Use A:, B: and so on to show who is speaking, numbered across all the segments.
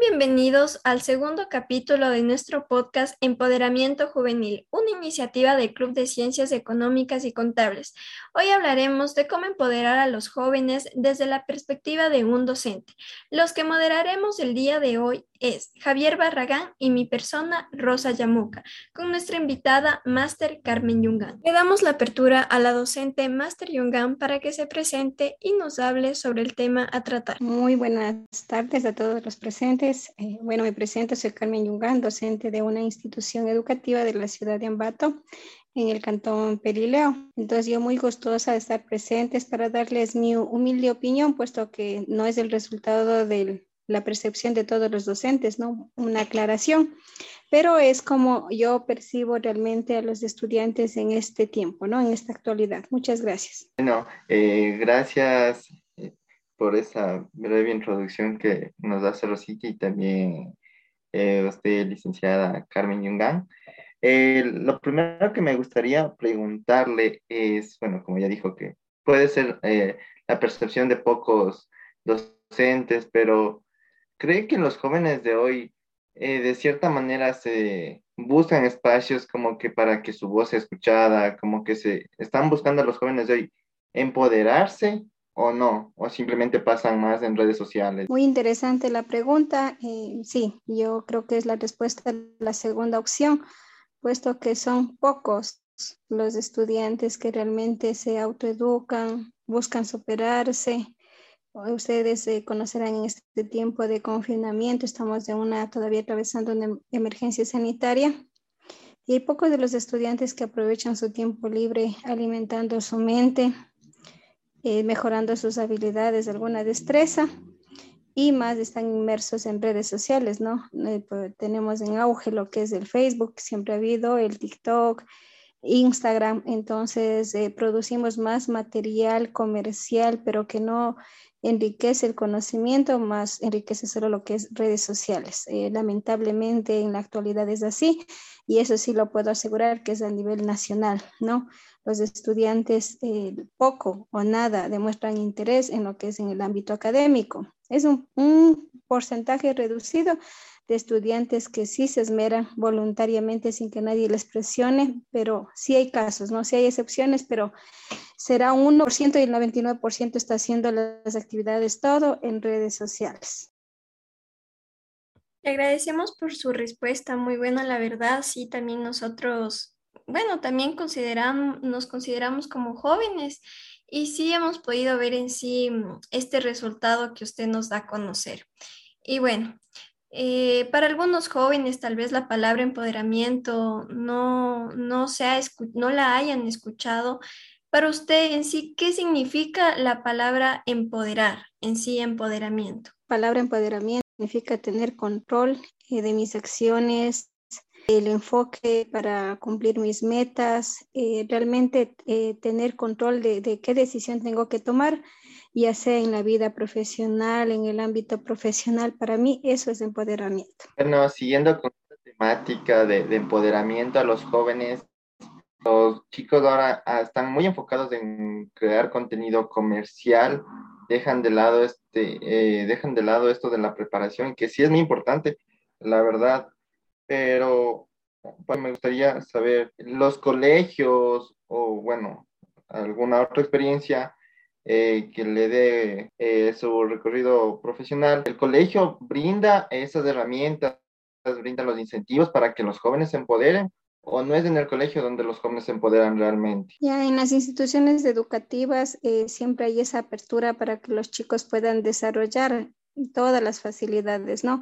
A: bienvenidos al segundo capítulo de nuestro podcast Empoderamiento Juvenil, una iniciativa del Club de Ciencias Económicas y Contables. Hoy hablaremos de cómo empoderar a los jóvenes desde la perspectiva de un docente. Los que moderaremos el día de hoy es Javier Barragán y mi persona Rosa Yamuca, con nuestra invitada Máster Carmen Yungán. Le damos la apertura a la docente Máster Yungán para que se presente y nos hable sobre el tema a tratar.
B: Muy buenas tardes a todos los presentes. Eh, bueno, me presento, soy Carmen Yungán, docente de una institución educativa de la ciudad de Ambato en el cantón Perileo. Entonces yo muy gustosa de estar presentes para darles mi humilde opinión, puesto que no es el resultado del la percepción de todos los docentes, ¿no? Una aclaración, pero es como yo percibo realmente a los estudiantes en este tiempo, ¿no? En esta actualidad. Muchas gracias.
C: Bueno, eh, gracias por esa breve introducción que nos hace Rosita y también eh, usted, licenciada Carmen Yungan. lo primero que me gustaría preguntarle es, bueno, como ya dijo que puede ser la percepción de pocos docentes, pero ¿Cree que los jóvenes de hoy eh, de cierta manera se buscan espacios como que para que su voz sea escuchada, como que se están buscando a los jóvenes de hoy empoderarse o no, o simplemente pasan más en redes sociales?
B: Muy interesante la pregunta. Eh, sí, yo creo que es la respuesta la segunda opción, puesto que son pocos los estudiantes que realmente se autoeducan, buscan superarse, Ustedes eh, conocerán en este tiempo de confinamiento, estamos de una todavía atravesando una emergencia sanitaria y hay pocos de los estudiantes que aprovechan su tiempo libre alimentando su mente, eh, mejorando sus habilidades, alguna destreza y más están inmersos en redes sociales, ¿no? Eh, pues, tenemos en auge lo que es el Facebook, siempre ha habido el TikTok, Instagram, entonces producimos más material comercial, pero que no enriquece el conocimiento, más enriquece solo lo que es redes sociales. Eh, lamentablemente en la actualidad es así y eso sí lo puedo asegurar que es a nivel nacional, ¿no? Los estudiantes eh, poco o nada demuestran interés en lo que es en el ámbito académico. Es un, porcentaje reducido de estudiantes que sí se esmeran voluntariamente sin que nadie les presione, pero sí hay casos, ¿no? Sí hay excepciones, pero será un 1% y el 99% está haciendo las actividades todo en redes sociales.
A: Le agradecemos por su respuesta, muy buena la verdad. Sí, también nosotros, bueno, también nos consideramos como jóvenes y sí hemos podido ver en sí mm, este resultado que usted nos da a conocer. Y bueno, eh, para algunos jóvenes tal vez la palabra empoderamiento no, no, no la hayan escuchado. Para usted en sí, ¿qué significa la palabra empoderar, en sí empoderamiento?
B: Palabra empoderamiento significa tener control eh, de mis acciones, el enfoque para cumplir mis metas, eh, realmente tener control de, de qué decisión tengo que tomar ya sea en la vida profesional, en el ámbito profesional. Para mí eso es empoderamiento.
C: Bueno, siguiendo con esta temática de, empoderamiento a los jóvenes, los chicos ahora ah, están muy enfocados en crear contenido comercial, dejan de lado este, eh, dejan de lado esto de la preparación, que sí es muy importante, la verdad, pero pues, me gustaría saber, los colegios o bueno, alguna otra experiencia eh, que le dé eh, su recorrido profesional. El colegio brinda esas herramientas, brinda los incentivos para que los jóvenes se empoderen o no es en el colegio donde los jóvenes se empoderan realmente?
B: Ya en las instituciones educativas eh, siempre hay esa apertura para que los chicos puedan desarrollar todas las facilidades, ¿no?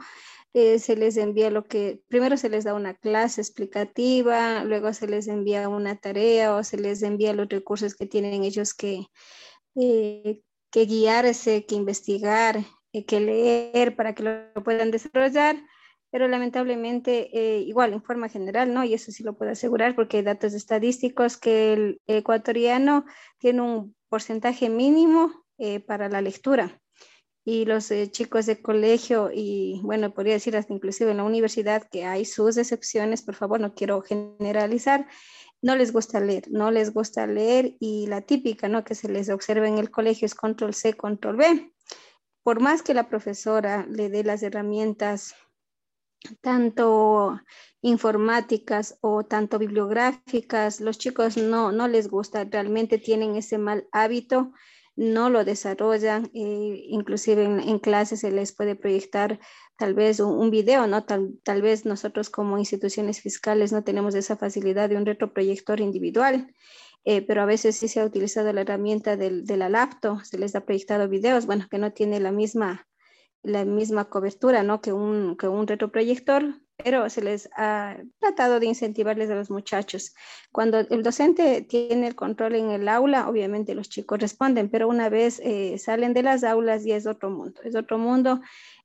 B: Se les envía lo que, primero se les da una clase explicativa, luego se les envía una tarea o se les envía los recursos que tienen ellos que, eh, que guiarse, que investigar, eh, que leer para que lo puedan desarrollar, pero lamentablemente eh, igual en forma general, ¿no? Y eso sí lo puedo asegurar porque hay datos estadísticos que el ecuatoriano tiene un porcentaje mínimo para la lectura y los chicos de colegio y bueno, podría decir hasta inclusive en la universidad que hay sus excepciones, por favor, no quiero generalizar, no les gusta leer, no les gusta leer y la típica, ¿no? Que se les observa en el colegio es control C, control B. por más que la profesora le dé las herramientas tanto informáticas o tanto bibliográficas, los chicos no, no les gusta, realmente tienen ese mal hábito, no lo desarrollan, eh, inclusive en, clases se les puede proyectar tal vez un, video, ¿no? Tal, tal, vez nosotros como instituciones fiscales no tenemos esa facilidad de un retroproyector individual, eh, pero a veces sí se ha utilizado la herramienta del, de la laptop, se les ha proyectado videos, bueno, que no tiene la misma la misma cobertura ¿no? que, un, que un retroproyector, pero se les ha tratado de incentivarles a los muchachos. Cuando el docente tiene el control en el aula, obviamente los chicos responden, pero una vez eh, salen de las aulas y es otro mundo, es otro mundo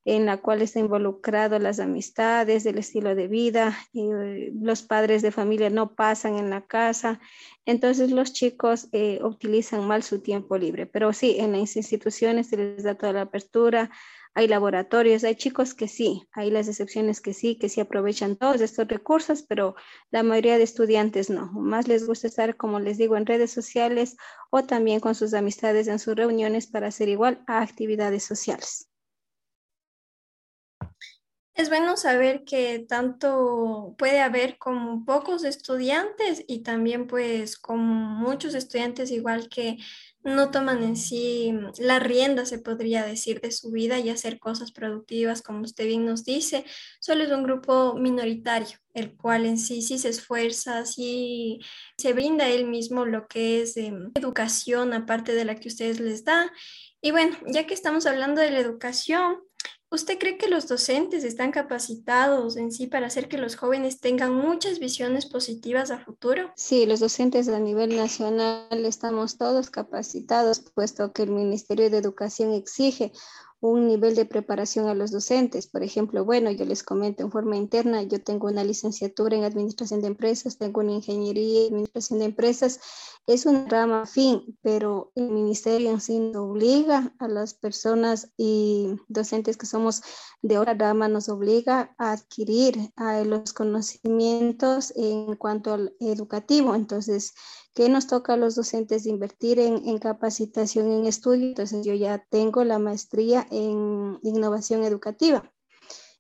B: en la cual está involucrado las amistades, el estilo de vida, eh, los padres de familia no pasan en la casa, entonces los chicos eh, utilizan mal su tiempo libre, pero sí, en las instituciones se les da toda la apertura, hay laboratorios, hay chicos que sí, hay las excepciones que sí, que sí aprovechan todos estos recursos, pero la mayoría de estudiantes no. Más les gusta estar, como les digo, en redes sociales o también con sus amistades en sus reuniones para hacer igual a actividades sociales.
A: Es bueno saber que tanto puede haber como pocos estudiantes y también pues como muchos estudiantes igual que no toman en sí la rienda, se podría decir, de su vida y hacer cosas productivas, como usted bien nos dice. Solo es un grupo minoritario, el cual en sí sí se esfuerza, sí se brinda él mismo lo que es em, educación aparte de la que ustedes les da. Y bueno, ya que estamos hablando de la educación, ¿Usted cree que los docentes están capacitados en sí para hacer que los jóvenes tengan muchas visiones positivas a futuro?
B: Sí, los docentes a nivel nacional estamos todos capacitados, puesto que el Ministerio de Educación exige un nivel de preparación a los docentes. Por ejemplo, bueno, yo les comento en forma interna, yo tengo una licenciatura en Administración de Empresas, tengo una ingeniería en Administración de Empresas, es una rama fin, pero el ministerio en sí nos obliga a las personas y docentes que somos de otra rama, nos obliga a adquirir los conocimientos en cuanto al educativo. Entonces, ¿Qué nos toca a los docentes invertir en, capacitación en estudio? Entonces yo ya tengo la maestría en innovación educativa.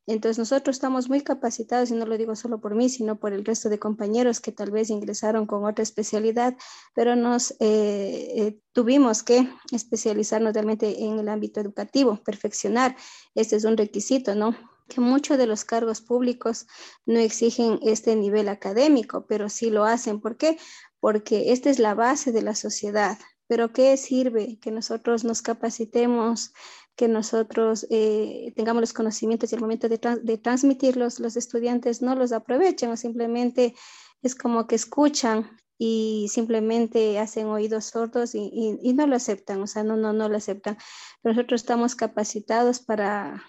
B: Entonces nosotros estamos muy capacitados, y no lo digo solo por mí, sino por el resto de compañeros que tal vez ingresaron con otra especialidad, pero nos eh, eh, tuvimos que especializarnos realmente en el ámbito educativo, perfeccionar. Este es un requisito, ¿no? que muchos de los cargos públicos no exigen este nivel académico, pero sí lo hacen. ¿Por qué? porque esta es la base de la sociedad. Pero ¿qué sirve que nosotros nos capacitemos, que nosotros eh, tengamos los conocimientos y el momento de, transmitirlos, los estudiantes no los aprovechen o simplemente es como que escuchan y simplemente hacen oídos sordos y, no lo aceptan, o sea, no, no, no lo aceptan. nosotros estamos capacitados para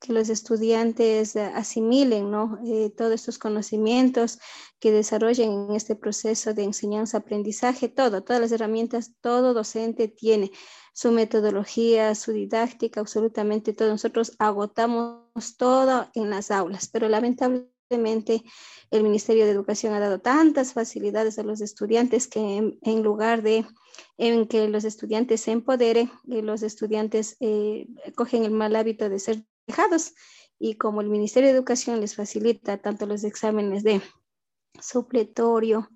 B: que los estudiantes asimilen ¿no? Eh, todos estos conocimientos, que desarrollen en este proceso de enseñanza-aprendizaje, todo, todas las herramientas, todo docente tiene su metodología, su didáctica, absolutamente todo. Nosotros agotamos todo en las aulas, pero lamentablemente el Ministerio de Educación ha dado tantas facilidades a los estudiantes que en, lugar de en que los estudiantes se empoderen, eh, los estudiantes cogen el mal hábito de ser y como el Ministerio de Educación les facilita tanto los exámenes de supletorio,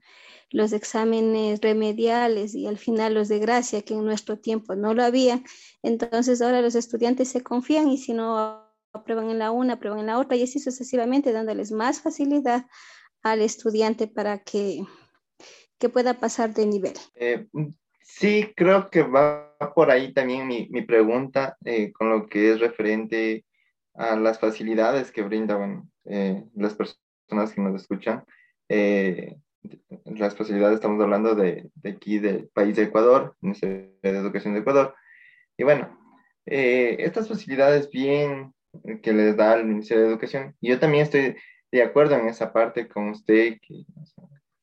B: los exámenes remediales y al final los de gracia, que en nuestro tiempo no lo había, entonces ahora los estudiantes se confían y si no aprueban en la una, aprueban en la otra y así sucesivamente dándoles más facilidad al estudiante para que, que pueda pasar de nivel.
C: Eh, sí, creo que va por ahí también mi, mi pregunta eh, con lo que es referente a las facilidades que brindan eh, las personas que nos escuchan. Eh, facilidades, estamos hablando de, de, aquí del país de Ecuador, Ministerio de Educación de Ecuador. Y bueno, eh, estas facilidades bien que les da el Ministerio de Educación, y yo también estoy de acuerdo en esa parte con usted, que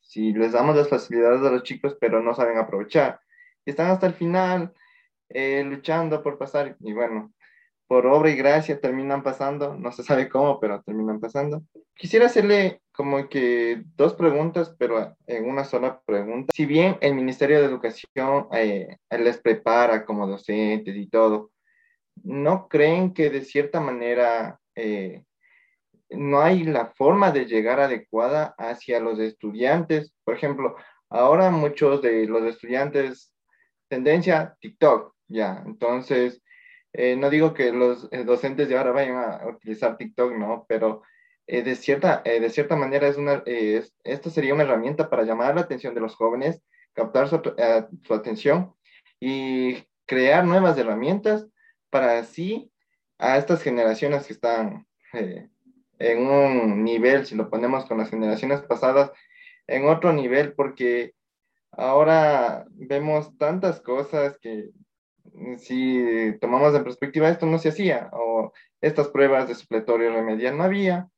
C: si les damos las facilidades a los chicos, pero no saben aprovechar, están hasta el final luchando por pasar, y bueno, por obra y gracia terminan pasando, no se sabe cómo, pero terminan pasando. Quisiera hacerle como que dos preguntas, pero en una sola pregunta. Si bien el Ministerio de Educación eh, les prepara como docentes y todo, ¿no creen que de cierta manera eh, no hay la forma de llegar adecuada hacia los estudiantes? Por ejemplo, ahora muchos de los estudiantes, tendencia TikTok, ya, entonces, eh, no digo que los eh, docentes de ahora vayan a utilizar TikTok, ¿no? Pero de, cierta, de cierta manera es una, esto sería una herramienta para llamar la atención de los jóvenes, captar su, atención y crear nuevas herramientas para así a estas generaciones que están eh, en un nivel, si lo ponemos con las generaciones pasadas, en otro nivel, porque ahora vemos tantas cosas que si tomamos en perspectiva esto no se hacía, o estas pruebas de supletorio remedial no había,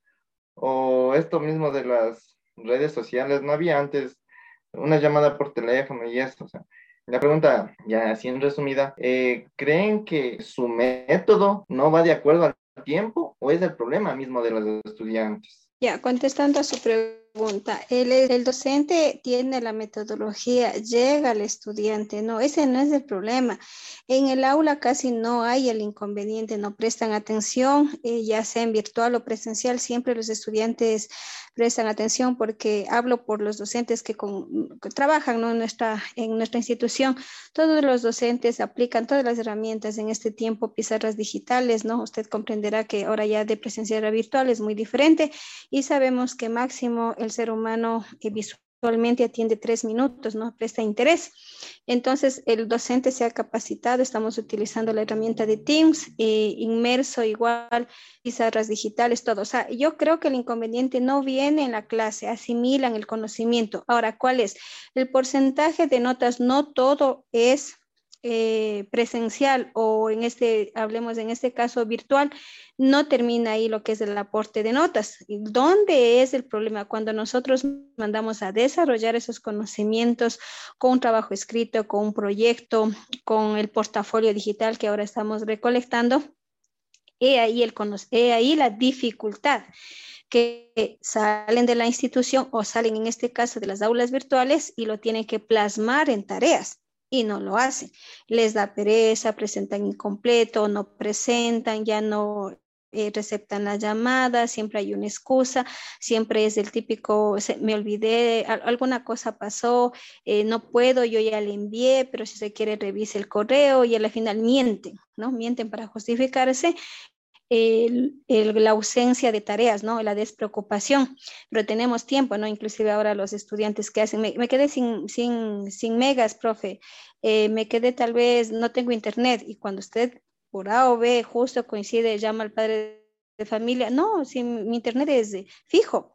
C: o esto mismo de las redes sociales no había antes, una llamada por teléfono y esto, la pregunta, ya así en resumida, eh, ¿creen que su método no va de acuerdo al tiempo o es el problema mismo de los estudiantes?
B: Ya, contestando a su pregunta, el, el docente tiene la metodología, llega al estudiante, no, ese no es el problema. En el aula casi no hay el inconveniente, no prestan atención, eh, ya sea en virtual o presencial, siempre los estudiantes prestan atención porque hablo por los docentes que, trabajan en, nuestra, en nuestra institución. Todos los docentes aplican todas las herramientas en este tiempo, pizarras digitales, ¿no? Usted comprenderá que ahora ya de presencial a virtual es muy diferente y sabemos que máximo el ser humano visual actualmente atiende tres minutos, ¿no? Presta interés. Entonces, el docente se ha capacitado, estamos utilizando la herramienta de Teams, eh, inmerso igual, pizarras digitales, todo. O sea, yo creo que el inconveniente no viene en la clase, asimilan el conocimiento. Ahora, ¿cuál es? El porcentaje de notas, no todo es eh, presencial o en este, hablemos en este caso virtual, no termina ahí lo que es el aporte de notas. ¿Dónde es el problema? Cuando nosotros mandamos a desarrollar esos conocimientos con un trabajo escrito, con un proyecto, con el portafolio digital que ahora estamos recolectando, he ahí, el, he ahí la dificultad que salen de la institución o salen en este caso de las aulas virtuales y lo tienen que plasmar en tareas y no lo hacen. Les da pereza, presentan incompleto, no presentan, ya no eh, receptan la llamada, siempre hay una excusa, siempre es el típico, me olvidé, alguna cosa pasó, eh, no puedo, yo ya le envié, pero si se quiere revise el correo y al final mienten, ¿no? Mienten para justificarse la ausencia de tareas, ¿no? La despreocupación, pero tenemos tiempo, ¿no? Inclusive ahora los estudiantes que hacen, me, quedé sin, sin, sin, megas, profe, eh, me quedé tal vez, no tengo internet, y cuando usted por A o B justo coincide, llama al padre de familia, no, si mi internet es fijo,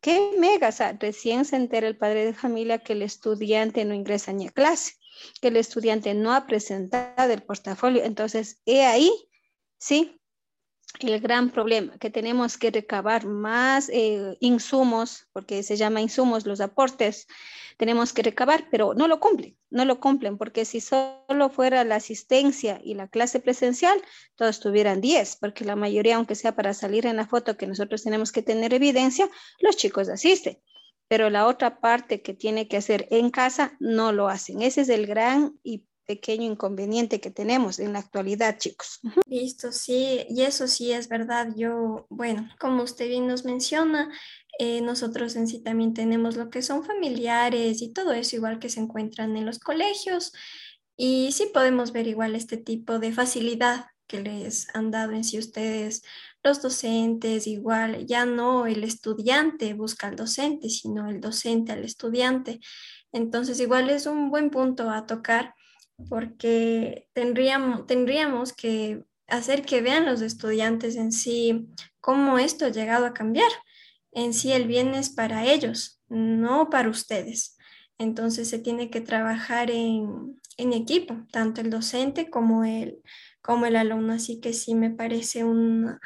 B: ¿qué megas? recién se entera el padre de familia que el estudiante no ingresa ni a clase, que el estudiante no ha presentado el portafolio, entonces, he ahí, sí, el gran problema, que tenemos que recabar más eh, insumos, porque se llama insumos los aportes, tenemos que recabar, pero no lo cumplen, no lo cumplen, porque si solo fuera la asistencia y la clase presencial, todos tuvieran 10, porque la mayoría, aunque sea para salir en la foto que nosotros tenemos que tener evidencia, los chicos asisten. Pero la otra parte que tiene que hacer en casa no lo hacen. Ese es el gran y pequeño inconveniente que tenemos en la actualidad, chicos.
A: Listo, sí, y eso sí es verdad. Yo, bueno, como usted bien nos menciona, eh, nosotros en sí también tenemos lo que son familiares y todo eso igual que se encuentran en los colegios. Y sí podemos ver igual este tipo de facilidad que les han dado en sí ustedes, los docentes, igual, ya no el estudiante busca al docente, sino el docente al estudiante. Entonces, igual es un buen punto a tocar porque tendríamos, tendríamos que hacer que vean los estudiantes en sí cómo esto ha llegado a cambiar. En sí el bien es para ellos, no para ustedes. Entonces se tiene que trabajar en, equipo, tanto el docente como el, como el alumno. Así que sí me parece una,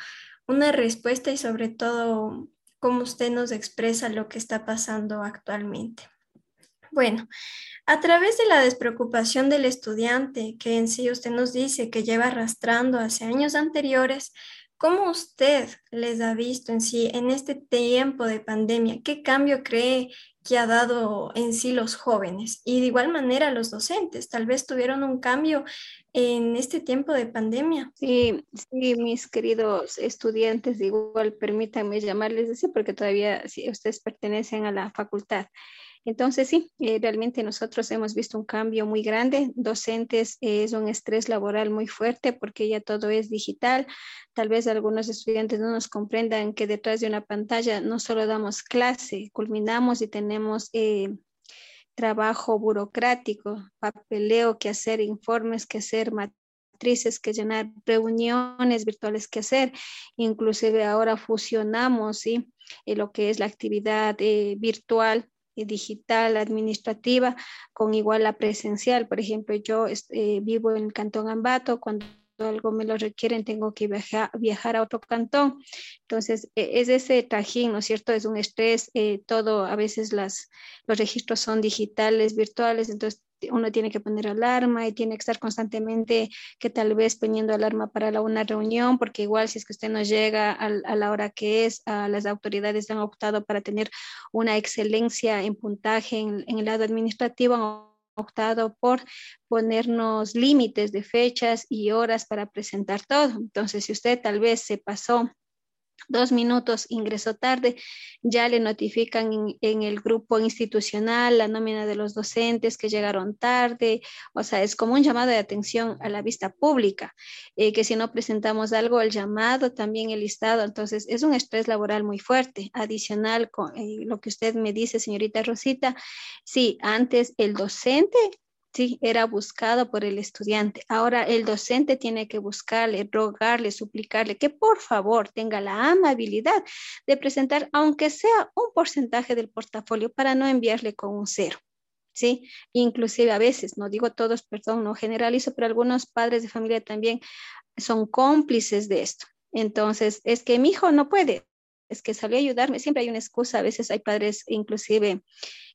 A: una respuesta y sobre todo cómo usted nos expresa lo que está pasando actualmente. Bueno, a través de la despreocupación del estudiante, que en sí usted nos dice que lleva arrastrando hace años anteriores, ¿Cómo usted les ha visto en sí en este tiempo de pandemia? ¿Qué cambio cree que ha dado en sí los jóvenes? Y de igual manera los docentes, tal vez tuvieron un cambio en este tiempo de pandemia.
B: Sí, sí, mis queridos estudiantes, igual permítanme llamarles así porque todavía sí, ustedes pertenecen a la facultad. Entonces, sí, eh, realmente nosotros hemos visto un cambio muy grande. Docentes eh, es un estrés laboral muy fuerte porque ya todo es digital. Tal vez algunos estudiantes no nos comprendan que detrás de una pantalla no solo damos clase, culminamos y tenemos... Eh, trabajo burocrático, papeleo que hacer, informes que hacer, matrices que llenar, reuniones virtuales que hacer, inclusive ahora fusionamos ¿sí? lo que es la actividad virtual digital, administrativa, con igual la presencial. Por ejemplo, yo eh, vivo en el Cantón Ambato, cuando algo me lo requieren, tengo que viajar, viajar a otro cantón. Entonces, e, es ese trajín, ¿no es cierto? Es un estrés, eh, todo, a veces las, los registros son digitales, virtuales, entonces uno tiene que poner alarma y tiene que estar constantemente que tal vez poniendo alarma para una reunión, porque igual si es que usted no llega a, la hora que es, las autoridades han optado para tener una excelencia en puntaje en, en el lado administrativo, optado por ponernos límites de fechas y horas para presentar todo. Entonces, si usted tal vez se pasó dos minutos ingresó tarde, ya le notifican en, el grupo institucional la nómina de los docentes que llegaron tarde, o sea, es como un llamado de atención a la vista pública, eh, que si no presentamos algo, el llamado, también el listado, entonces es un estrés laboral muy fuerte, adicional con eh, lo que usted me dice, señorita Rosita, sí, antes el docente Sí, era buscado por el estudiante. Ahora el docente tiene que buscarle, rogarle, suplicarle que por favor tenga la amabilidad de presentar, aunque sea un porcentaje del portafolio, para no enviarle con un cero. ¿sí? Inclusive a veces, no digo todos, perdón, no generalizo, pero algunos padres de familia también son cómplices de esto. Entonces, es que mi hijo no puede, es que salió a ayudarme, siempre hay una excusa, a veces hay padres inclusive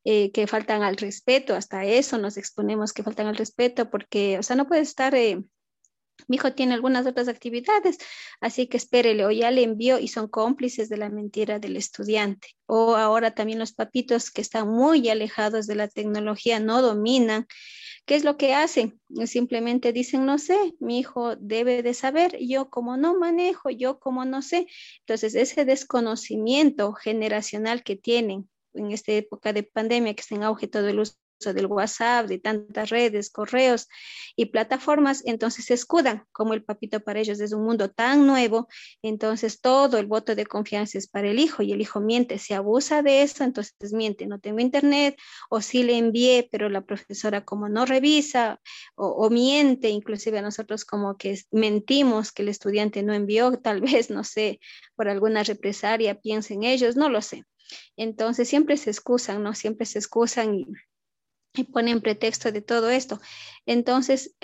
B: eh, que faltan al respeto, hasta eso nos exponemos que faltan al respeto, porque, o sea, no puede estar, eh, mi hijo tiene algunas otras actividades, así que espérele, o ya le envió y son cómplices de la mentira del estudiante. O ahora también los papitos que están muy alejados de la tecnología, no dominan. ¿Qué es lo que hacen? Simplemente dicen, no sé, mi hijo debe de saber, yo como no manejo, yo como no sé. Entonces, ese desconocimiento generacional que tienen en esta época de pandemia que está en auge todo el uso del WhatsApp, de tantas redes, correos y plataformas, entonces se escudan como el papito para ellos es un mundo tan nuevo, entonces todo el voto de confianza es para el hijo y el hijo miente, se abusa de eso, entonces miente, no tengo internet o sí le envié, pero la profesora como no revisa o, miente, inclusive a nosotros como que mentimos que el estudiante no envió, tal vez, no sé, por alguna represalia, piensen ellos, no lo sé. Entonces siempre se excusan, ¿no? Siempre se excusan y, ponen pretexto de todo esto. Entonces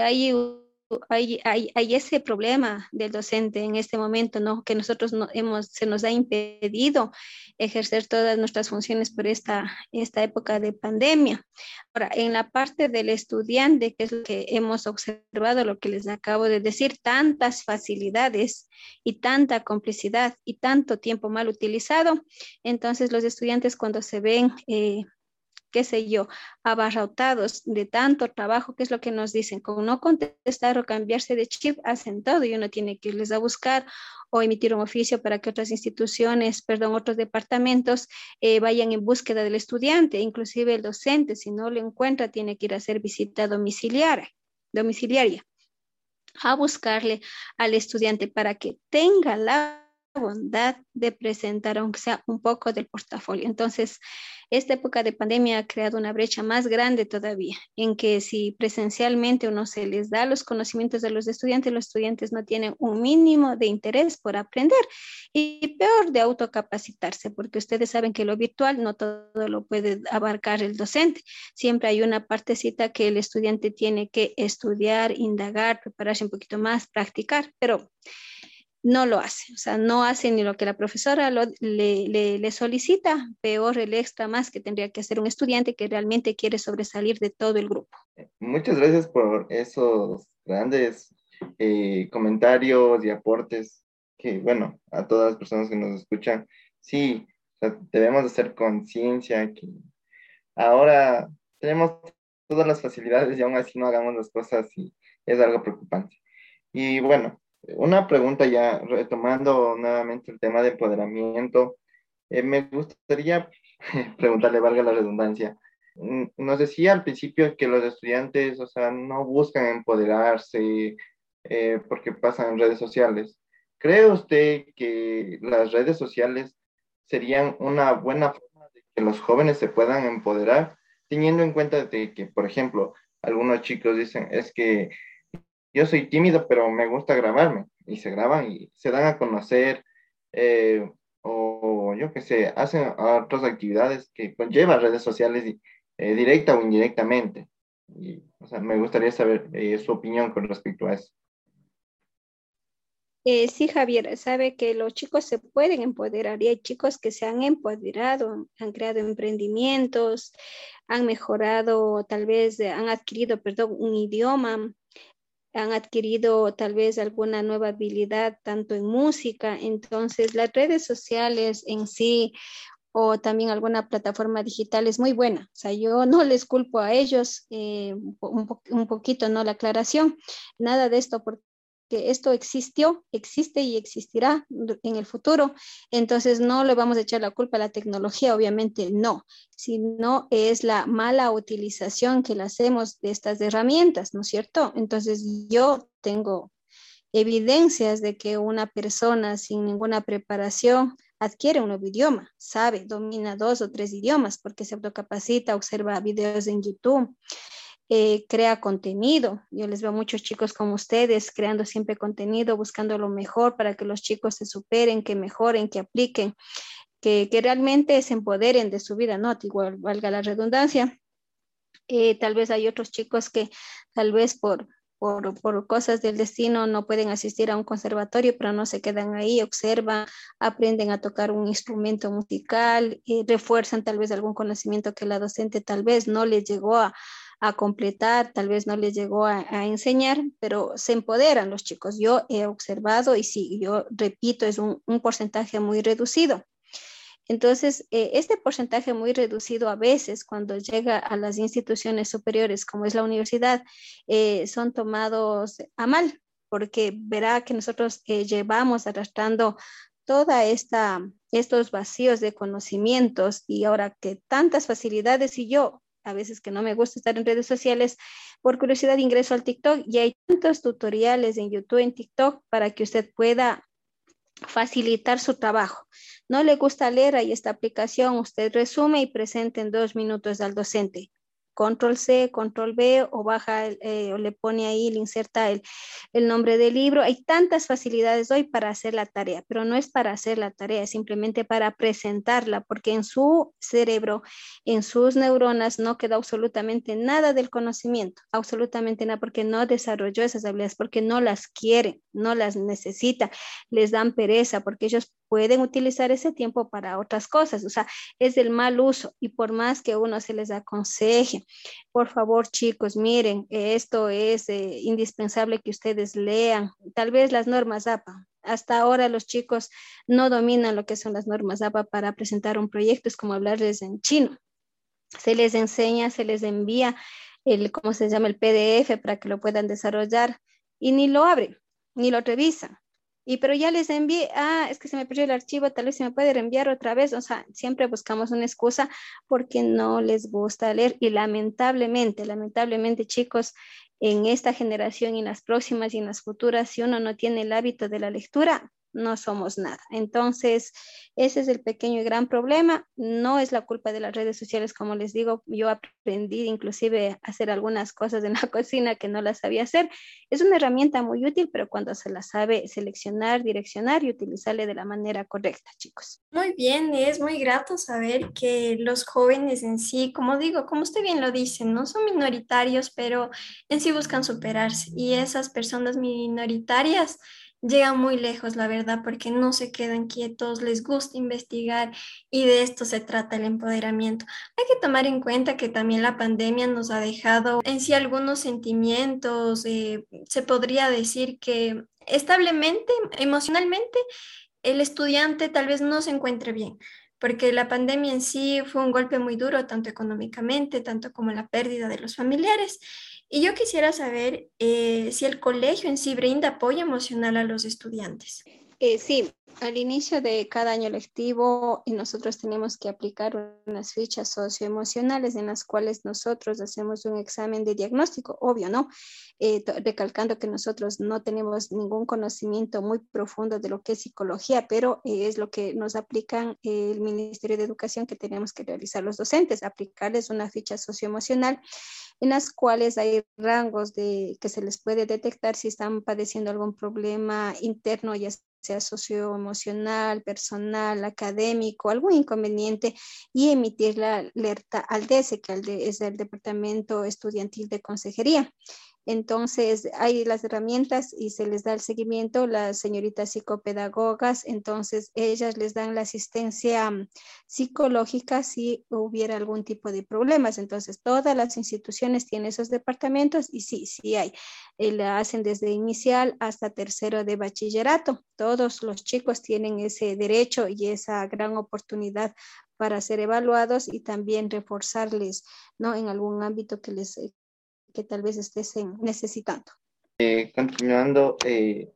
B: hay, ese problema del docente en este momento, ¿no? Que nosotros no se nos ha impedido ejercer todas nuestras funciones por esta, esta época de pandemia. Ahora, en la parte del estudiante, que es lo que hemos observado, lo que les acabo de decir, tantas facilidades y tanta complicidad y tanto tiempo mal utilizado, entonces los estudiantes cuando se ven... Eh, qué sé yo, abarrotados de tanto trabajo, ¿qué es lo que nos dicen? Con no contestar o cambiarse de chip, hacen todo y uno tiene que irles a buscar o emitir un oficio para que otras instituciones, perdón, otros departamentos eh, vayan en búsqueda del estudiante, inclusive el docente, si no lo encuentra, tiene que ir a hacer visita domiciliaria, domiciliaria a buscarle al estudiante para que tenga la bondad de presentar, aunque sea un poco del portafolio. Entonces, esta época de pandemia ha creado una brecha más grande todavía, en que si presencialmente uno se les da los conocimientos de los estudiantes, los estudiantes no tienen un mínimo de interés por aprender y peor de autocapacitarse, porque ustedes saben que lo virtual no todo lo puede abarcar el docente. Siempre hay una partecita que el estudiante tiene que estudiar, indagar, prepararse un poquito más, practicar, pero no lo hace, o sea, no hace ni lo que la profesora le, solicita, peor el extra más que tendría que hacer un estudiante que realmente quiere sobresalir de todo el grupo.
C: Muchas gracias por esos grandes eh, comentarios y aportes que, bueno, a todas las personas que nos escuchan, sí, debemos hacer conciencia que ahora tenemos todas las facilidades y aún así no hagamos las cosas y es algo preocupante. Y bueno, una pregunta ya retomando nuevamente el tema de empoderamiento, eh, me gustaría preguntarle, valga la redundancia, nos decía al principio que los estudiantes, o sea, no buscan empoderarse eh, porque pasan en redes sociales. ¿Cree usted que las redes sociales serían una buena forma de que los jóvenes se puedan empoderar, teniendo en cuenta de que, por ejemplo, algunos chicos dicen, es que yo soy tímido, pero me gusta grabarme, y se graban y se dan a conocer, eh, o yo qué sé, hacen otras actividades que conllevan redes sociales eh, directa o indirectamente. Y, o sea, me gustaría saber eh, su opinión con respecto a eso.
B: Eh, sí, Javier, sabe que los chicos se pueden empoderar y hay chicos que se han empoderado, han creado emprendimientos, han mejorado, tal vez han adquirido, perdón, un idioma, han adquirido tal vez alguna nueva habilidad, tanto en música. Entonces, las redes sociales en sí o también alguna plataforma digital es muy buena. O sea, yo no les culpo a ellos eh, un, un, poquito, ¿no? La aclaración, nada de esto, porque esto existió, existe y existirá en el futuro. Entonces no le vamos a echar la culpa a la tecnología, obviamente no, sino es la mala utilización que le hacemos de estas herramientas, ¿no es cierto? Entonces yo tengo evidencias de que una persona sin ninguna preparación adquiere un nuevo idioma, sabe, domina dos o tres idiomas porque se autocapacita, observa videos en YouTube, eh, crea contenido. Yo les veo muchos chicos como ustedes creando siempre contenido, buscando lo mejor para que los chicos se superen, que mejoren, que apliquen, que, realmente se empoderen de su vida, ¿no? Igual valga la redundancia. Eh, tal vez hay otros chicos que tal vez por, por, por, cosas del destino no pueden asistir a un conservatorio, pero no se quedan ahí, observan, aprenden a tocar un instrumento musical, y refuerzan tal vez algún conocimiento que la docente tal vez no les llegó a, a completar, tal vez no les llegó a, enseñar, pero se empoderan los chicos. Yo he observado y sí, yo repito, es un, porcentaje muy reducido. Entonces, eh, este porcentaje muy reducido a veces cuando llega a las instituciones superiores, como es la universidad, eh, son tomados a mal, porque verá que nosotros eh, llevamos arrastrando toda esta estos vacíos de conocimientos y ahora que tantas facilidades y yo a veces que no me gusta estar en redes sociales, por curiosidad ingreso al TikTok y hay tantos tutoriales en YouTube, en TikTok, para que usted pueda facilitar su trabajo. No le gusta leer, hay esta aplicación, usted resume y presenta en dos minutos al docente control C, control B o baja eh, o le pone ahí, le inserta el, el, nombre del libro. Hay tantas facilidades hoy para hacer la tarea, pero no es para hacer la tarea, es simplemente para presentarla, porque en su cerebro, en sus neuronas no queda absolutamente nada del conocimiento, absolutamente nada, porque no desarrolló esas habilidades, porque no las quiere, no las necesita, les dan pereza, porque ellos pueden utilizar ese tiempo para otras cosas, o sea, es del mal uso y por más que uno se les aconseje, por favor chicos, miren, esto es eh, indispensable que ustedes lean, tal vez las normas APA. Hasta ahora los chicos no dominan lo que son las normas APA para presentar un proyecto, es como hablarles en chino. Se les enseña, se les envía el, ¿cómo se llama? El PDF para que lo puedan desarrollar y ni lo abren, ni lo revisan. Y pero ya les envié, ah, es que se me perdió el archivo, tal vez se me puede reenviar otra vez. O sea, siempre buscamos una excusa porque no les gusta leer. Y lamentablemente, lamentablemente, chicos, en esta generación y en las próximas y en las futuras, si uno no tiene el hábito de la lectura, no somos nada. Entonces, ese es el pequeño y gran problema. No es la culpa de las redes sociales, como les digo, yo aprendí inclusive a hacer algunas cosas en la cocina que no las sabía hacer. Es una herramienta muy útil, pero cuando se la sabe seleccionar, direccionar y utilizarle de la manera correcta, chicos.
A: Muy bien, es muy grato saber que los jóvenes en sí, como digo, como usted bien lo dice, no son minoritarios, pero en sí buscan superarse y esas personas minoritarias llegan muy lejos, la verdad, porque no se quedan quietos, les gusta investigar y de esto se trata el empoderamiento. Hay que tomar en cuenta que también la pandemia nos ha dejado en sí algunos sentimientos, eh, se podría decir que establemente, emocionalmente, el estudiante tal vez no se encuentre bien, porque la pandemia en sí fue un golpe muy duro, tanto económicamente, tanto como la pérdida de los familiares. Y yo quisiera saber eh, si el colegio en sí brinda apoyo emocional a los estudiantes.
B: Eh, sí, al inicio de cada año lectivo nosotros tenemos que aplicar unas fichas socioemocionales en las cuales nosotros hacemos un examen de diagnóstico, obvio, ¿no? Eh, recalcando que nosotros no tenemos ningún conocimiento muy profundo de lo que es psicología, pero eh, es lo que nos aplican el Ministerio de Educación que tenemos que realizar los docentes, aplicarles una ficha socioemocional en las cuales hay rangos de que se les puede detectar si están padeciendo algún problema interno, ya sea socioemocional, personal, académico, algún inconveniente, y emitir la alerta al DESE, que es el Departamento Estudiantil de Consejería. Entonces, hay las herramientas y se les da el seguimiento, las señoritas psicopedagogas, entonces ellas les dan la asistencia mm, psicológica si hubiera algún tipo de problemas. Entonces, todas las instituciones tienen esos departamentos y sí, sí hay. Eh, la hacen desde inicial hasta tercero de bachillerato. Todos los chicos tienen ese derecho y esa gran oportunidad para ser evaluados y también reforzarles, ¿no? En algún ámbito que les eh, que tal vez estés necesitando.
C: Eh, continuando eh,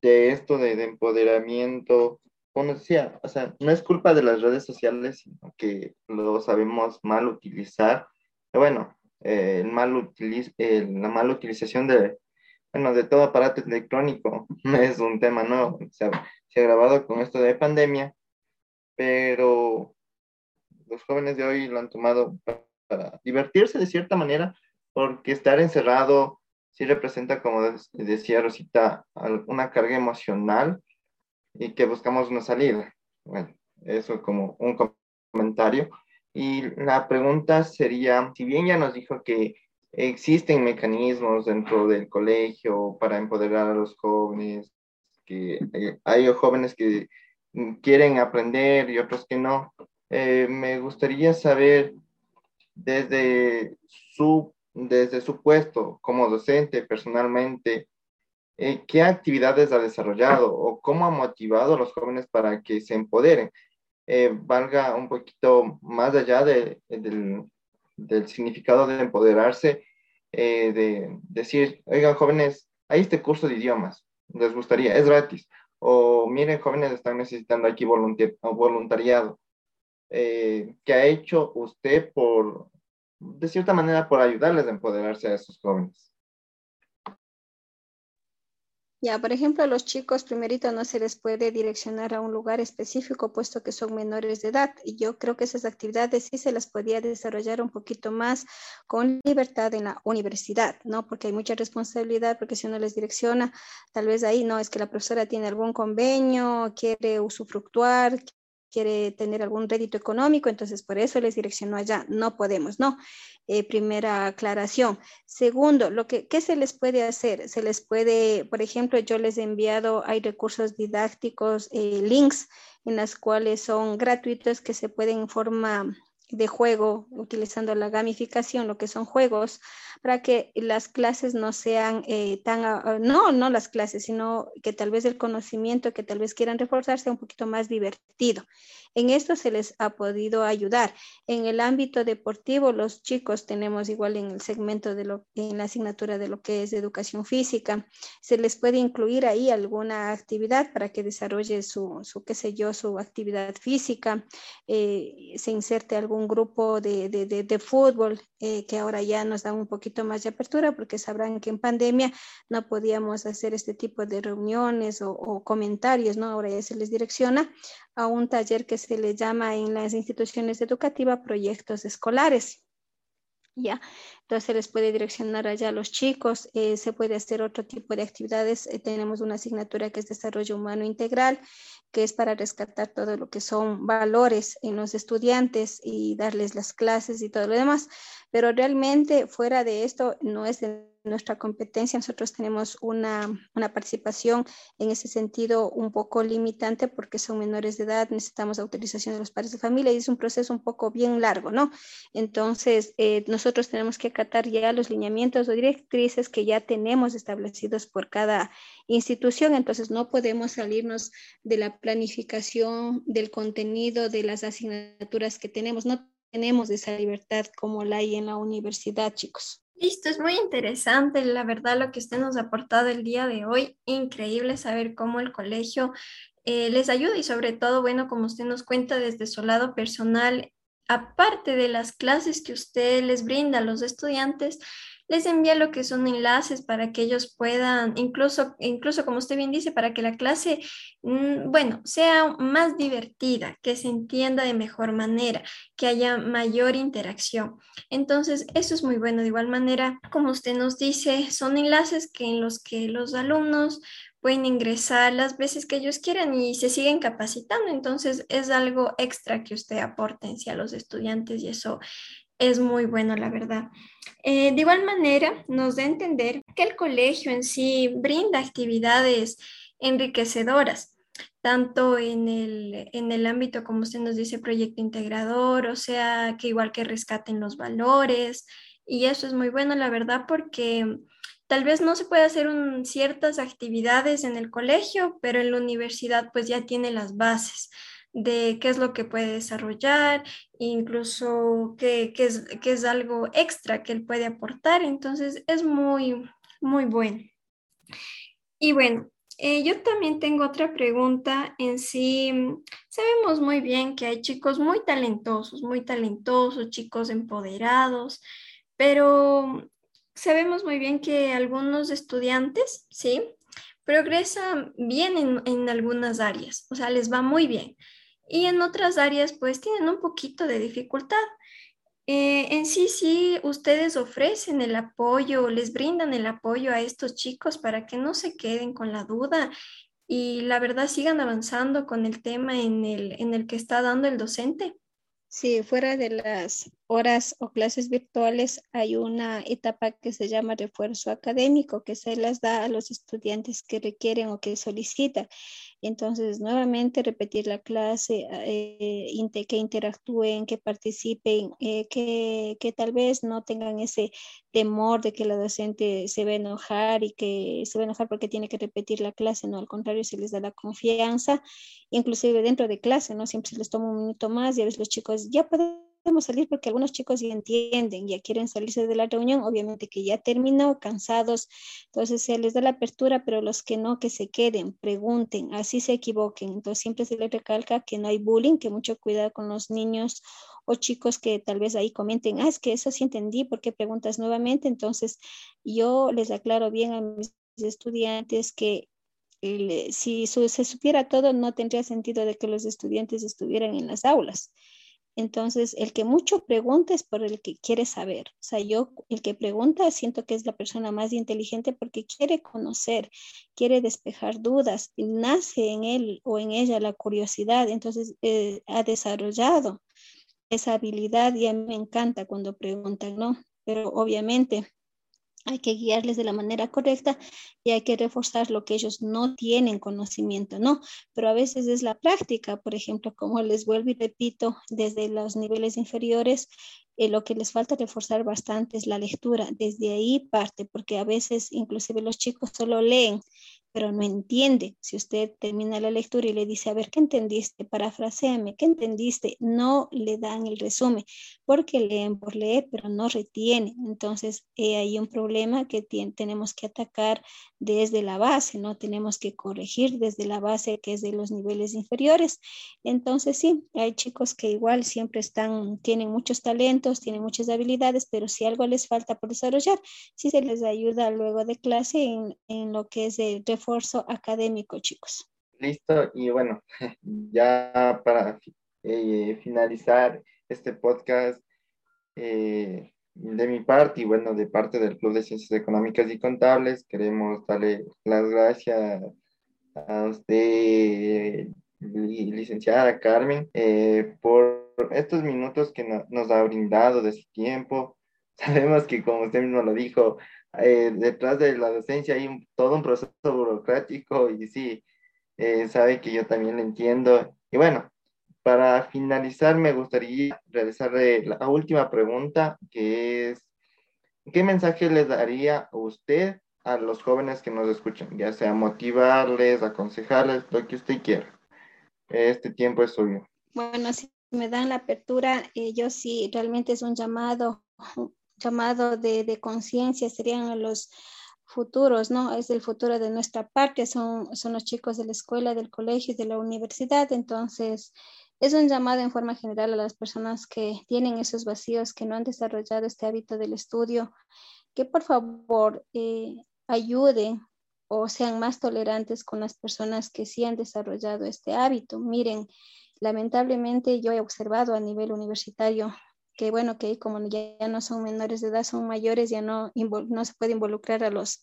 C: de esto de, empoderamiento, como decía, o sea, no es culpa de las redes sociales, sino que lo sabemos mal utilizar. Bueno, eh, el mal utiliz la mala utilización de, bueno, de todo aparato electrónico es un tema nuevo, se ha, se ha grabado con esto de pandemia, pero los jóvenes de hoy lo han tomado para divertirse de cierta manera, porque estar encerrado sí representa, como decía Rosita, una carga emocional y que buscamos una salida. Bueno, eso como un comentario. Y la pregunta sería, si bien ya nos dijo que existen mecanismos dentro del colegio para empoderar a los jóvenes, que eh, hay jóvenes que quieren aprender y otros que no, eh, me gustaría saber desde su desde su puesto como docente personalmente, eh, ¿qué actividades ha desarrollado o cómo ha motivado a los jóvenes para que se empoderen? Eh, valga un poquito más allá de, del, del, significado de empoderarse, eh, de decir, oigan jóvenes, hay este curso de idiomas, les gustaría, es gratis. O miren, jóvenes están necesitando aquí voluntariado. ¿Qué ha hecho usted por de cierta manera por ayudarles a empoderarse a esos jóvenes.
B: Ya, por ejemplo, a los chicos primerito no se les puede direccionar a un lugar específico puesto que son menores de edad y yo creo que esas actividades sí se las podía desarrollar un poquito más con libertad en la universidad, ¿no? Porque hay mucha responsabilidad porque si uno les direcciona, tal vez ahí no es que la profesora tiene algún convenio, quiere usufructuar, quiere tener algún rédito económico, entonces por eso les direccionó allá. No podemos, ¿no? Eh, primera aclaración. Segundo, lo que ¿qué se les puede hacer? Se les puede, por ejemplo, yo les he enviado, hay recursos didácticos, eh, links en las cuales son gratuitos que se pueden en forma de juego, utilizando la gamificación, lo que son juegos, para que las clases no sean eh, tan, ah, no, no las clases, sino que tal vez el conocimiento que tal vez quieran reforzar sea un poquito más divertido. En esto se les ha podido ayudar. En el ámbito deportivo, los chicos tenemos igual en el segmento de lo, en la asignatura de lo que es educación física, se les puede incluir ahí alguna actividad para que desarrolle su, su qué sé yo, su actividad física, eh, se inserte algún grupo de, de, de, fútbol eh, que ahora ya nos da un poquito más de apertura porque sabrán que en pandemia no podíamos hacer este tipo de reuniones o, comentarios, ¿no? Ahora ya se les direcciona a un taller que se le llama en las instituciones educativas proyectos escolares. ¿ya? Entonces se les puede direccionar allá a los chicos, eh, se puede hacer otro tipo de actividades. Eh, tenemos una asignatura que es Desarrollo Humano Integral, que es para rescatar todo lo que son valores en los estudiantes y darles las clases y todo lo demás. Pero realmente fuera de esto no es de nuestra competencia. Nosotros tenemos una, una, participación en ese sentido un poco limitante porque son menores de edad, necesitamos autorización de los padres de familia y es un proceso un poco bien largo, ¿no? Entonces, eh, nosotros tenemos que acatar ya los lineamientos o directrices que ya tenemos establecidos por cada institución, entonces no podemos salirnos de la planificación, del contenido, de las asignaturas que tenemos, no tenemos esa libertad como la hay en la universidad, chicos.
A: Listo, es muy interesante, la verdad, lo que usted nos ha aportado el día de hoy. Increíble saber cómo el colegio eh, les ayuda y sobre todo, bueno, como usted nos cuenta desde su lado personal, aparte de las clases que usted les brinda a los estudiantes, les envía lo que son enlaces para que ellos puedan, incluso, incluso como usted bien dice, para que la clase, mm, bueno, sea más divertida, que se entienda de mejor manera, que haya mayor interacción. Entonces, eso es muy bueno. De igual manera, como usted nos dice, son enlaces que en los que los alumnos pueden ingresar las veces que ellos quieran y se siguen capacitando. Entonces, es algo extra que usted aporte a los estudiantes y eso es muy bueno, la verdad. Eh, de igual manera, nos da a entender que el colegio en sí brinda actividades enriquecedoras, tanto en el, en el ámbito, como usted nos dice, proyecto integrador, o sea, que igual que rescaten los valores, y eso es muy bueno, la verdad, porque tal vez no se puede hacer ciertas actividades en el colegio, pero en la universidad pues ya tiene las bases de qué es lo que puede desarrollar, incluso qué, es, es algo extra que él puede aportar. Entonces es muy, muy bueno. Y bueno, eh, yo también tengo otra pregunta en sí. Sabemos muy bien que hay chicos muy talentosos, muy talentosos, chicos empoderados, pero sabemos muy bien que algunos estudiantes, ¿sí? Progresan bien en, en algunas áreas, o sea, les va muy bien y en otras áreas pues tienen un poquito de dificultad. Eh, en sí, sí, ustedes ofrecen el apoyo, les brindan el apoyo a estos chicos para que no se queden con la duda y la verdad sigan avanzando con el tema en el, en el que está dando el docente.
B: Sí, fuera de las horas o clases virtuales hay una etapa que se llama refuerzo académico que se las da a los estudiantes que requieren o que solicitan. Entonces, nuevamente repetir la clase, eh, que interactúen, que participen, eh, que, que, tal vez no tengan ese temor de que la docente se va a enojar y que se va a enojar porque tiene que repetir la clase, no, al contrario, se les da la confianza, inclusive dentro de clase, ¿no? Siempre se les toma un minuto más y a veces los chicos ya pueden salir porque algunos chicos ya entienden, ya quieren salirse de la reunión, obviamente que ya terminó, cansados, entonces se les da la apertura, pero los que no, que se queden, pregunten, así se equivoquen. Entonces siempre se les recalca que no hay bullying, que mucho cuidado con los niños o chicos que tal vez ahí comenten, ah, es que eso sí entendí, ¿por qué preguntas nuevamente? Entonces yo les aclaro bien a mis estudiantes que si se supiera todo, no tendría sentido de que los estudiantes estuvieran en las aulas. Entonces, el que mucho pregunta es por el que quiere saber. O sea, yo, el que pregunta, siento que es la persona más inteligente porque quiere conocer, quiere despejar dudas, nace en él o en ella la curiosidad, entonces eh, ha desarrollado esa habilidad y a mí me encanta cuando preguntan, ¿no? Pero obviamente hay que guiarles de la manera correcta y hay que reforzar lo que ellos no tienen conocimiento, ¿no? Pero a veces es la práctica, por ejemplo, como les vuelvo y repito, desde los niveles inferiores, eh, lo que les falta reforzar bastante es la lectura. Desde ahí parte, porque a veces inclusive los chicos solo leen pero no entiende. Si usted termina la lectura y le dice, a ver, ¿qué entendiste? Parafraseame, ¿qué entendiste? No le dan el resumen, porque leen por leer, pero no retiene. Entonces, hay un problema que tenemos que atacar desde la base, ¿no? Tenemos que corregir desde la base que es de los niveles inferiores. Entonces, sí, hay chicos que igual siempre están, tienen muchos talentos, tienen muchas habilidades, pero si algo les falta por desarrollar, sí se les ayuda luego de clase en, en lo que es el refuerzo académico, chicos.
C: Listo, y bueno, ya para eh, finalizar este podcast, eh, de mi parte y bueno, de parte del Club de Ciencias Económicas y Contables, queremos darle las gracias a usted, licenciada Carmen, eh, por estos minutos que nos ha brindado de su tiempo. Sabemos que, como usted mismo lo dijo, eh, detrás de la docencia hay todo un proceso burocrático y sí, eh, sabe que yo también lo entiendo. Y bueno, para finalizar, me gustaría realizarle la última pregunta, que es, ¿qué mensaje les daría usted a los jóvenes que nos escuchan? Ya sea motivarles, aconsejarles, lo que usted quiera. Este tiempo es suyo.
B: Bueno, si me dan la apertura, eh, yo sí, realmente es un llamado, llamado de, de conciencia, serían los futuros, ¿no? Es el futuro de nuestra parte, son, son los chicos de la escuela, del colegio de la universidad, entonces es un llamado en forma general a las personas que tienen esos vacíos, que no han desarrollado este hábito del estudio, que por favor eh, ayuden o sean más tolerantes con las personas que sí han desarrollado este hábito. Miren, lamentablemente yo he observado a nivel universitario que bueno, que como ya, no son menores de edad, son mayores, ya no, no se puede involucrar a los,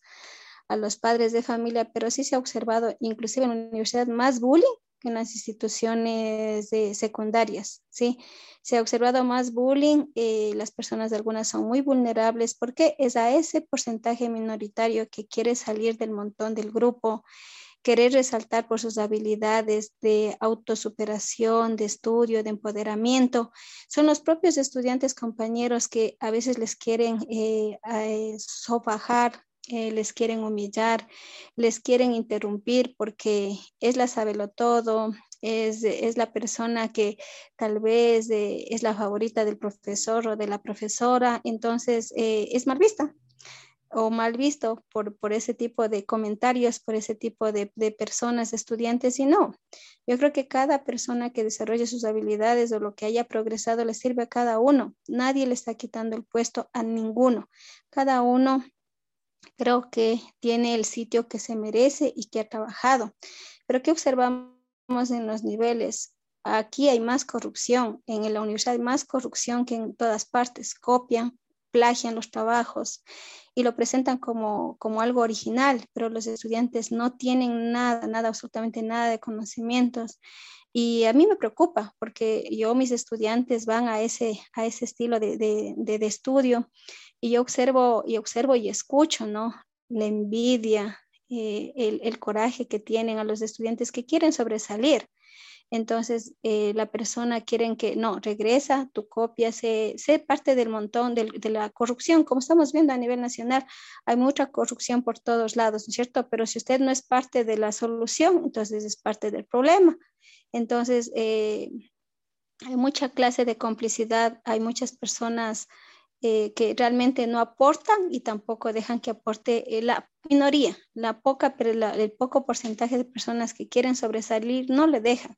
B: a los padres de familia, pero sí se ha observado, inclusive en la universidad, más bullying que en las instituciones secundarias, ¿sí? Se ha observado más bullying, eh, las personas de algunas son muy vulnerables porque es a ese porcentaje minoritario que quiere salir del montón del grupo, querer resaltar por sus habilidades de autosuperación, de estudio, de empoderamiento. Son los propios estudiantes compañeros que a veces les quieren eh, eh eh, les quieren humillar, les quieren interrumpir porque es la sabelo todo, es, es, la persona que tal vez eh, es la favorita del profesor o de la profesora, entonces es mal vista o mal visto por, por ese tipo de comentarios, por ese tipo de, personas, estudiantes, y no. Yo creo que cada persona que desarrolle sus habilidades o lo que haya progresado le sirve a cada uno. Nadie le está quitando el puesto a ninguno. Cada uno creo que tiene el sitio que se merece y que ha trabajado. Pero ¿qué observamos en los niveles? Aquí hay más corrupción, en la universidad hay más corrupción que en todas partes. Copian, plagian los trabajos y lo presentan como, como algo original, pero los estudiantes no tienen nada, nada, absolutamente nada de conocimientos. Y a mí me preocupa porque yo, mis estudiantes van a ese, a ese estilo de, de, de, estudio y yo observo y observo y escucho, ¿no? La envidia, eh, el, el, coraje que tienen a los estudiantes que quieren sobresalir. Entonces, eh, la persona quiere que no, regresa, tu copia, sé, parte del montón de, de, la corrupción. Como estamos viendo a nivel nacional, hay mucha corrupción por todos lados, ¿no es cierto? Pero si usted no es parte de la solución, entonces es parte del problema. Entonces, eh, hay mucha clase de complicidad, hay muchas personas eh, que realmente no aportan y tampoco dejan que aporte la minoría, la poca, pero el poco porcentaje de personas que quieren sobresalir no le dejan,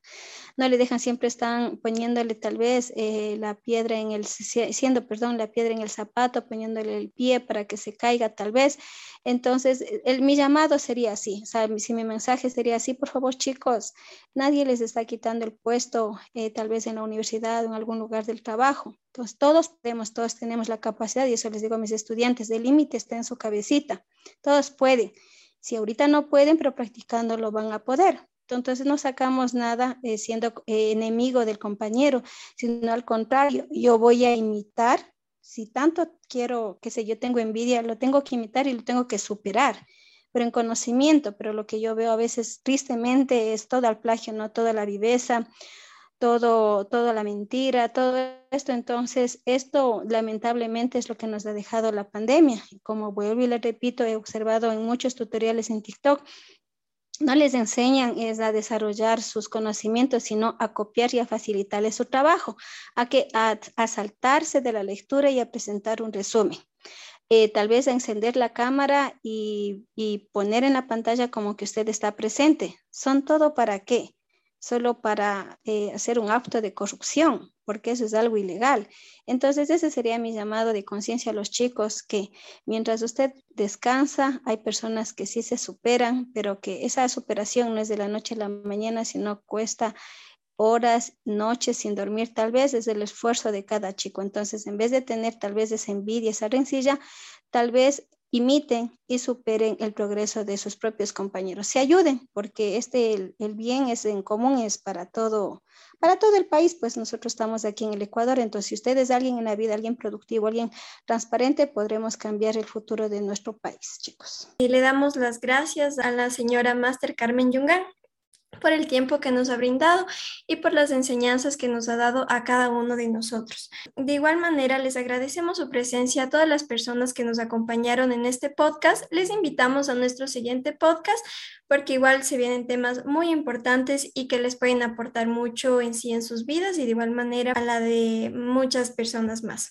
B: no le dejan, siempre están poniéndole tal vez eh, la piedra en el, siendo, perdón, la piedra en el zapato, poniéndole el pie para que se caiga tal vez. Entonces, el, mi llamado sería así, o sea, si mi mensaje sería así, por favor chicos, nadie les está quitando el puesto tal vez en la universidad o en algún lugar del trabajo. Entonces, todos podemos, todos tenemos la capacidad, y eso les digo a mis estudiantes, el límite está en su cabecita. Todos pueden. Si ahorita no pueden, pero practicando lo van a poder. Entonces no sacamos nada eh, siendo eh, enemigo del compañero, sino al contrario, yo voy a imitar. Si tanto quiero, que sé, yo tengo envidia, lo tengo que imitar y lo tengo que superar, pero en conocimiento, pero lo que yo veo a veces tristemente es todo el plagio, no toda la viveza todo, toda la mentira, todo esto. Entonces, esto lamentablemente es lo que nos ha dejado la pandemia. Como vuelvo y le repito, he observado en muchos tutoriales en TikTok, no les enseñan es a desarrollar sus conocimientos, sino a copiar y a facilitarles su trabajo, a, que, a, saltarse de la lectura y a presentar un resumen. Eh, tal vez a encender la cámara y, y poner en la pantalla como que usted está presente. ¿Son todo para qué? Solo para eh, hacer un acto de corrupción, porque eso es algo ilegal. Entonces, ese sería mi llamado de conciencia a los chicos, que mientras usted descansa, hay personas que sí se superan, pero que esa superación no es de la noche a la mañana, sino cuesta horas, noches sin dormir, tal vez es el esfuerzo de cada chico. Entonces, en vez de tener tal vez esa envidia, esa rencilla, tal vez imiten y superen el progreso de sus propios compañeros. Se ayuden, porque este, el, el, bien es en común, es para todo, para todo el país, pues nosotros estamos aquí en el Ecuador, entonces si usted es alguien en la vida, alguien productivo, alguien transparente, podremos cambiar el futuro de nuestro país, chicos.
A: Y le damos las gracias a la señora Máster Carmen Yungan por el tiempo que nos ha brindado y por las enseñanzas que nos ha dado a cada uno de nosotros. De igual manera, les agradecemos su presencia a todas las personas que nos acompañaron en este podcast. Les invitamos a nuestro siguiente podcast porque igual se vienen temas muy importantes y que les pueden aportar mucho en sí en sus vidas y de igual manera a la de muchas personas más.